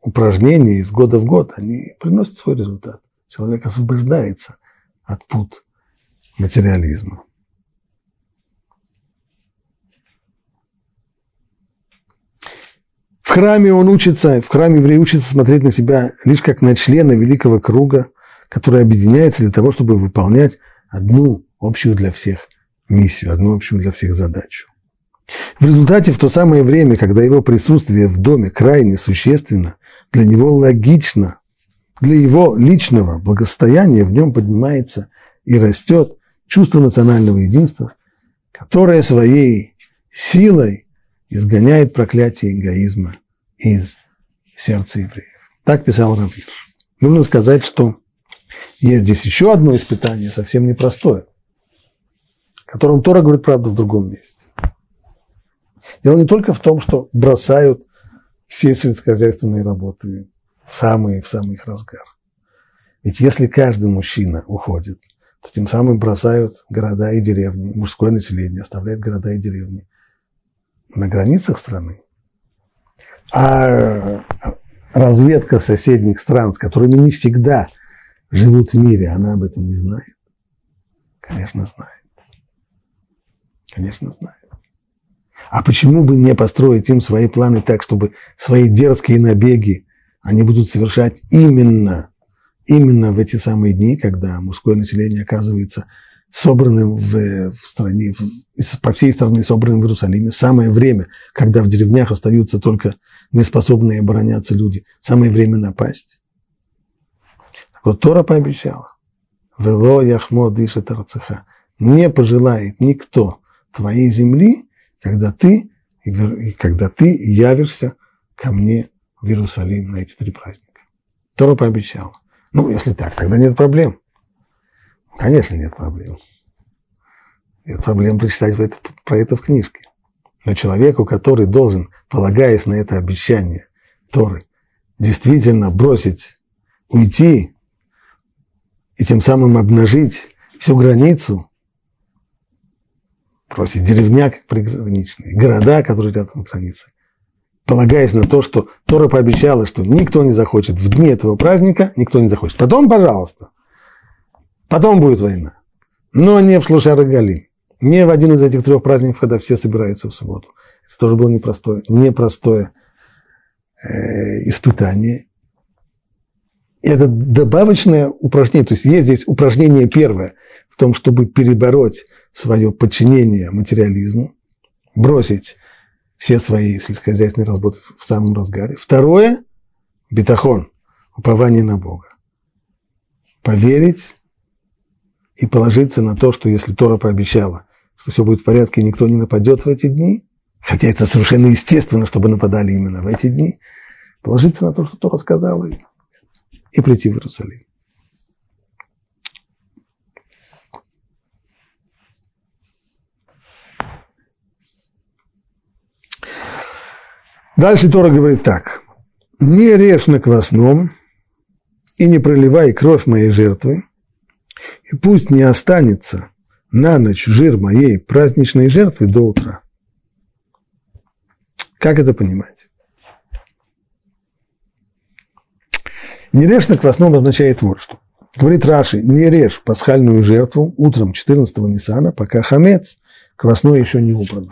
упражнения из года в год, они приносят свой результат. Человек освобождается от пут материализма. В храме он учится, в храме еврей учится смотреть на себя лишь как на члена великого круга, который объединяется для того, чтобы выполнять одну общую для всех миссию, одну общую для всех задачу. В результате, в то самое время, когда его присутствие в доме крайне существенно, для него логично, для его личного благосостояния в нем поднимается и растет чувство национального единства, которое своей силой изгоняет проклятие эгоизма из сердца евреев. Так писал Равир. Нужно сказать, что есть здесь еще одно испытание, совсем непростое, о котором Тора говорит, правда, в другом месте. Дело не только в том, что бросают все сельскохозяйственные работы в самый, в самый их разгар. Ведь если каждый мужчина уходит, то тем самым бросают города и деревни, мужское население оставляет города и деревни на границах страны, а разведка соседних стран, с которыми не всегда живут в мире, она об этом не знает? Конечно, знает. Конечно, знает. А почему бы не построить им свои планы так, чтобы свои дерзкие набеги они будут совершать именно, именно в эти самые дни, когда мужское население оказывается собранным в, в стране, в, по всей стране собранным в Иерусалиме, самое время, когда в деревнях остаются только неспособные обороняться люди, самое время напасть. Так вот, Тора пообещала, «Вело яхмо дышит арцеха» не пожелает никто твоей земли, когда ты, когда ты явишься ко мне в Иерусалим на эти три праздника. Тора пообещала. Ну, если так, тогда нет проблем. Конечно, нет проблем. Нет проблем прочитать про это в книжке. Но человеку, который должен, полагаясь на это обещание Торы, действительно бросить, уйти и тем самым обнажить всю границу бросить деревня приграничные, города, которые рядом с границей, полагаясь на то, что Тора пообещала, что никто не захочет в дни этого праздника, никто не захочет. Потом, пожалуйста, потом будет война. Но не в Слушар Гали, не в один из этих трех праздников, когда все собираются в субботу. Это тоже было непростое, непростое э, испытание. Это добавочное упражнение, то есть есть здесь упражнение первое в том, чтобы перебороть свое подчинение материализму, бросить все свои сельскохозяйственные работы в самом разгаре. Второе – бетахон, упование на Бога. Поверить и положиться на то, что если Тора пообещала, что все будет в порядке, никто не нападет в эти дни, хотя это совершенно естественно, чтобы нападали именно в эти дни, положиться на то, что Тора сказала, и, прийти в Иерусалим. Дальше Тора говорит так. «Не режь на квасном и не проливай кровь моей жертвы, и пусть не останется на ночь жир моей праздничной жертвы до утра». Как это понимать? Не режь на квасном означает вот что. Говорит Раши, не режь пасхальную жертву утром 14-го Ниссана, пока хамец квасной еще не убран.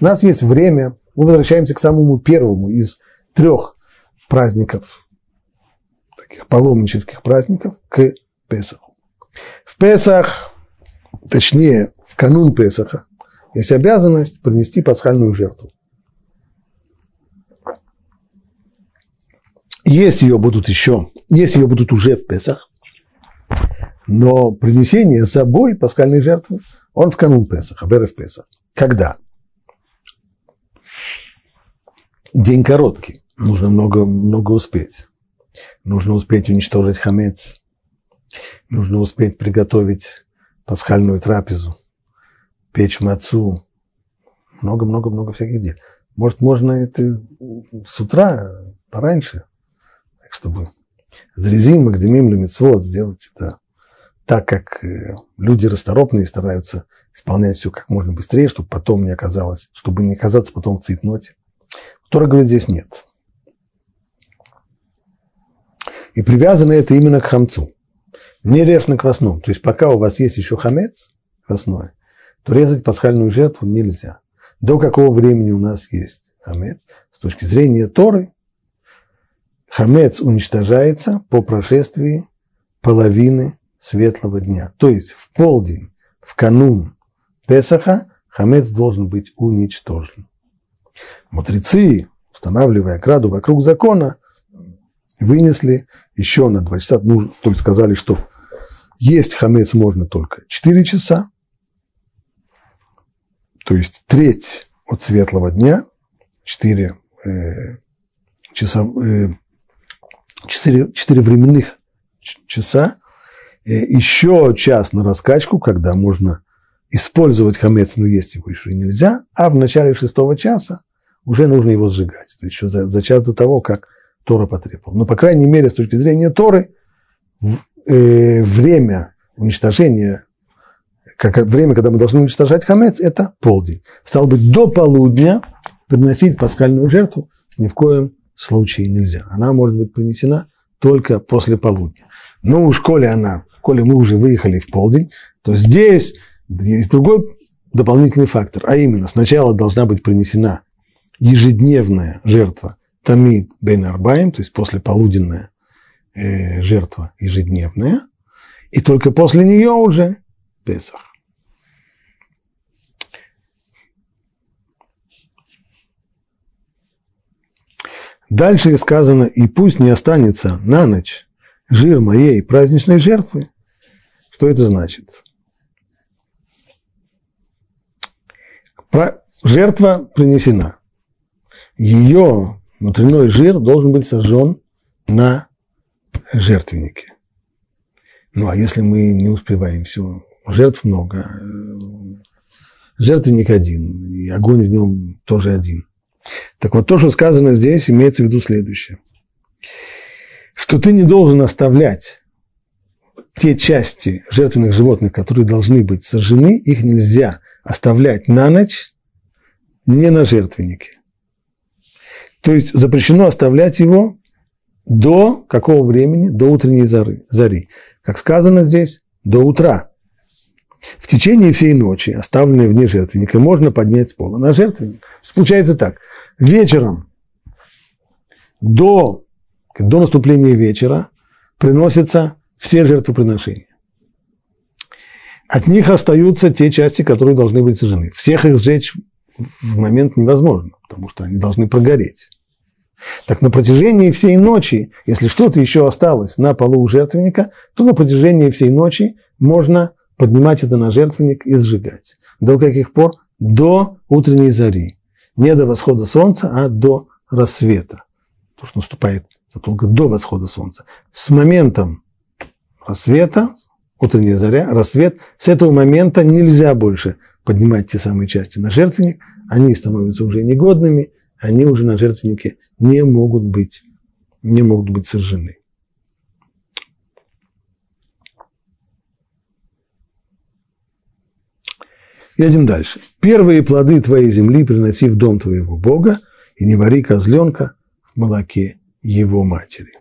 У нас есть время мы возвращаемся к самому первому из трех праздников, таких паломнических праздников, к Песаху. В Песах, точнее, в канун Песаха, есть обязанность принести пасхальную жертву. Есть ее будут еще, есть ее будут уже в Песах, но принесение с собой пасхальной жертвы, он в канун Песаха, в РФ Песах. Когда? день короткий, нужно много, много успеть. Нужно успеть уничтожить хамец, нужно успеть приготовить пасхальную трапезу, печь мацу, много-много-много всяких дел. Может, можно это с утра, пораньше, так чтобы зрезим, магдемим, лемитсвот сделать это так, как э, люди расторопные стараются исполнять все как можно быстрее, чтобы потом не оказалось, чтобы не оказаться потом в цейтноте. Тора говорит, здесь нет. И привязано это именно к хамцу. Не режь на квасном. То есть пока у вас есть еще хамец квасной, то резать пасхальную жертву нельзя. До какого времени у нас есть хамец? С точки зрения Торы, хамец уничтожается по прошествии половины светлого дня. То есть в полдень, в канун Песаха, хамец должен быть уничтожен. Мудрецы, устанавливая ограду вокруг закона, вынесли еще на два часа, ну, то есть сказали, что есть хамец можно только 4 часа, то есть треть от светлого дня, 4 э, часа, э, 4, 4 временных часа, э, еще час на раскачку, когда можно использовать хамец, но есть его еще нельзя, а в начале шестого часа уже нужно его сжигать. То есть еще за, за час до того, как Тора потребовал. Но, по крайней мере, с точки зрения Торы, э, время уничтожения, как время, когда мы должны уничтожать хамец, это полдень. Стало быть, до полудня приносить пасхальную жертву ни в коем случае нельзя. Она может быть принесена только после полудня. Но уж коли она, коли мы уже выехали в полдень, то здесь есть другой дополнительный фактор, а именно сначала должна быть принесена ежедневная жертва Тамид Бен Арбаем, то есть после полуденная э, жертва ежедневная, и только после нее уже Песах. Дальше сказано, и пусть не останется на ночь жир моей праздничной жертвы. Что это значит? Жертва принесена. Ее внутренний жир должен быть сожжен на жертвеннике. Ну, а если мы не успеваем все, жертв много, жертвенник один, и огонь в нем тоже один. Так вот, то, что сказано здесь, имеется в виду следующее. Что ты не должен оставлять те части жертвенных животных, которые должны быть сожжены, их нельзя оставлять на ночь не на жертвеннике. То есть запрещено оставлять его до какого времени? До утренней зари. зари. Как сказано здесь, до утра. В течение всей ночи, оставленной вне жертвенника, можно поднять с пола на жертвенник. Получается так. Вечером до, до наступления вечера приносятся все жертвоприношения. От них остаются те части, которые должны быть сожжены. Всех их сжечь в момент невозможно, потому что они должны прогореть. Так на протяжении всей ночи, если что-то еще осталось на полу у жертвенника, то на протяжении всей ночи можно поднимать это на жертвенник и сжигать. До каких пор? До утренней зари. Не до восхода солнца, а до рассвета. То, что наступает задолго до восхода солнца. С моментом рассвета, утренняя заря, рассвет, с этого момента нельзя больше поднимать те самые части на жертвенник, они становятся уже негодными, они уже на жертвеннике не могут быть, не могут быть сожжены. Едем дальше. Первые плоды твоей земли приноси в дом твоего Бога, и не вари козленка в молоке его матери.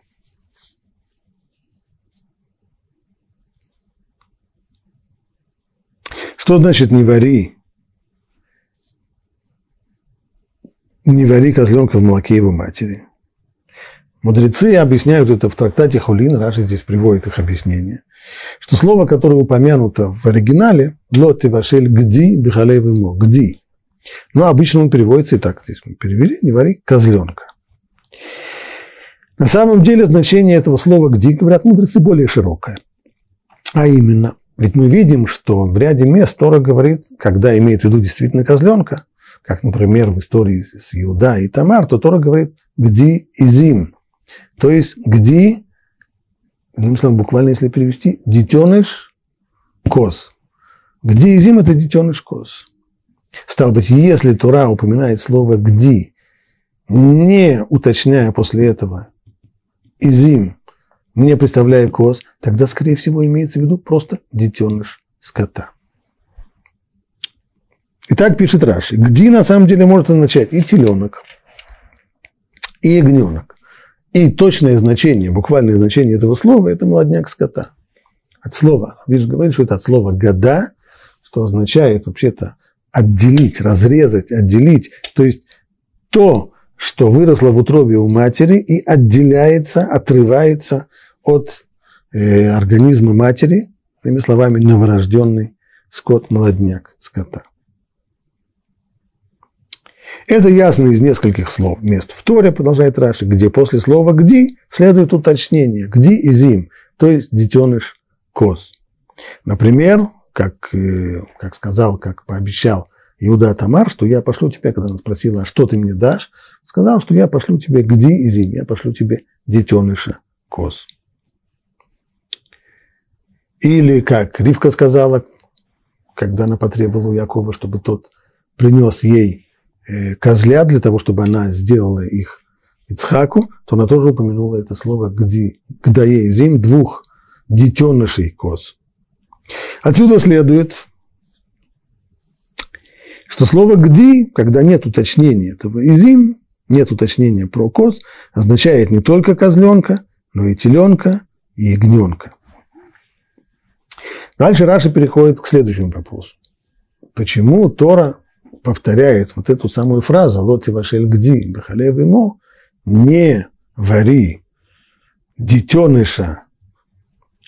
Что значит не вари? Не вари козленка в молоке его матери. Мудрецы объясняют это в трактате Хулин, Раши здесь приводит их объяснение, что слово, которое упомянуто в оригинале, лоти вашель гди бихалей мо, гди. Но обычно он переводится и так, здесь мы перевели, не вари козленка. На самом деле значение этого слова «гди», говорят мудрецы, более широкое. А именно, ведь мы видим, что в ряде мест Тора говорит, когда имеет в виду действительно козленка, как, например, в истории с Иуда и Тамар, то Тора говорит «гди и зим», то есть «гди», иным словом, буквально если перевести, детеныш коз. «Гди и зим» – это детеныш коз. Стало быть, если Тора упоминает слово «гди», не уточняя после этого «изим», не представляя коз, тогда, скорее всего, имеется в виду просто детеныш скота. Итак, пишет Раши, где на самом деле может означать и теленок, и ягненок. И точное значение, буквальное значение этого слова – это молодняк скота. От слова, видишь, говорит, что это от слова «года», что означает вообще-то отделить, разрезать, отделить. То есть то, что выросло в утробе у матери и отделяется, отрывается от э, организма матери, иными словами, новорожденный скот-молодняк скота. Это ясно из нескольких слов. Мест в Торе, продолжает Раши, где после слова «гди» следует уточнение «гди» и «зим», то есть детеныш коз. Например, как, э, как сказал, как пообещал Иуда Тамар, что я пошлю тебе, когда она спросила, а что ты мне дашь, сказал, что я пошлю тебе «гди» и «зим», я пошлю тебе детеныша коз. Или как Ривка сказала, когда она потребовала у Якова, чтобы тот принес ей козля для того, чтобы она сделала их Ицхаку, то она тоже упомянула это слово «гди», «гдаей зим» двух детенышей коз. Отсюда следует, что слово «гди», когда нет уточнения этого «изим», нет уточнения про коз, означает не только козленка, но и теленка и ягненка. Дальше Раша переходит к следующему вопросу. Почему Тора повторяет вот эту самую фразу «Лоти вашель гди бахалев ему» не вари детеныша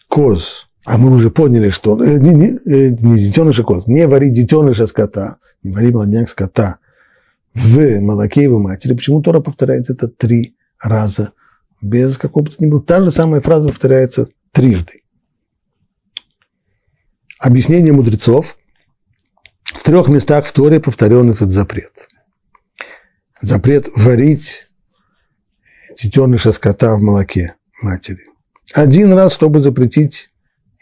коз, а мы уже поняли, что э, не, не, э, не детеныша коз, не вари детеныша скота, не вари молодняк скота в молоке его матери. Почему Тора повторяет это три раза без какого-то ни было? Та же самая фраза повторяется трижды. Объяснение мудрецов – в трех местах в Торе повторен этот запрет. Запрет варить детеныша скота в молоке матери. Один раз, чтобы запретить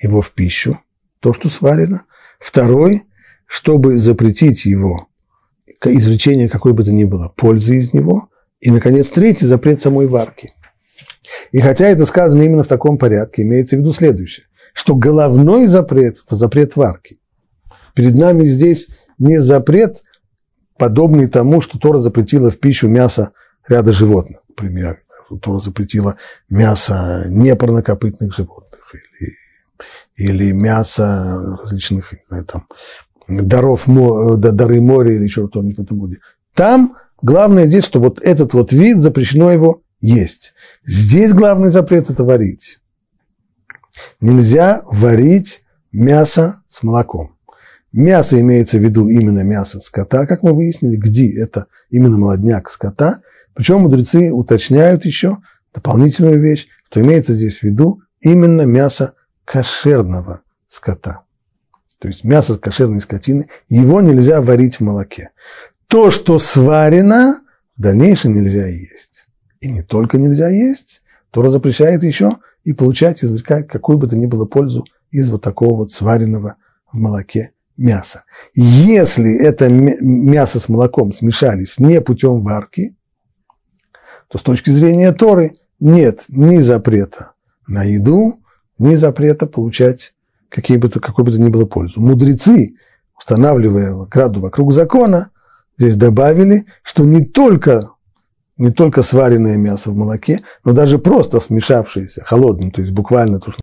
его в пищу, то, что сварено. Второй, чтобы запретить его, извлечение какой бы то ни было, пользы из него. И, наконец, третий, запрет самой варки. И хотя это сказано именно в таком порядке, имеется в виду следующее, что головной запрет – это запрет варки. Перед нами здесь не запрет, подобный тому, что Тора запретила в пищу мясо ряда животных, например. Тора запретила мясо непарнокопытных животных или, или мясо различных знаю, там, даров, дары моря или еще что-нибудь в этом роде. Там главное здесь, что вот этот вот вид запрещено его есть. Здесь главный запрет – это варить. Нельзя варить мясо с молоком. Мясо имеется в виду именно мясо скота, как мы выяснили, где это именно молодняк скота. Причем мудрецы уточняют еще дополнительную вещь, что имеется здесь в виду именно мясо кошерного скота. То есть мясо кошерной скотины, его нельзя варить в молоке. То, что сварено, в дальнейшем нельзя есть. И не только нельзя есть, Тора запрещает еще и получать, извлекать какую бы то ни было пользу из вот такого вот сваренного в молоке мяса. Если это мясо с молоком смешались не путем варки, то с точки зрения Торы нет ни запрета на еду, ни запрета получать какие бы то, какой бы то ни было пользу. Мудрецы, устанавливая граду вокруг закона, здесь добавили, что не только, не только сваренное мясо в молоке, но даже просто смешавшееся холодным, то есть буквально то, что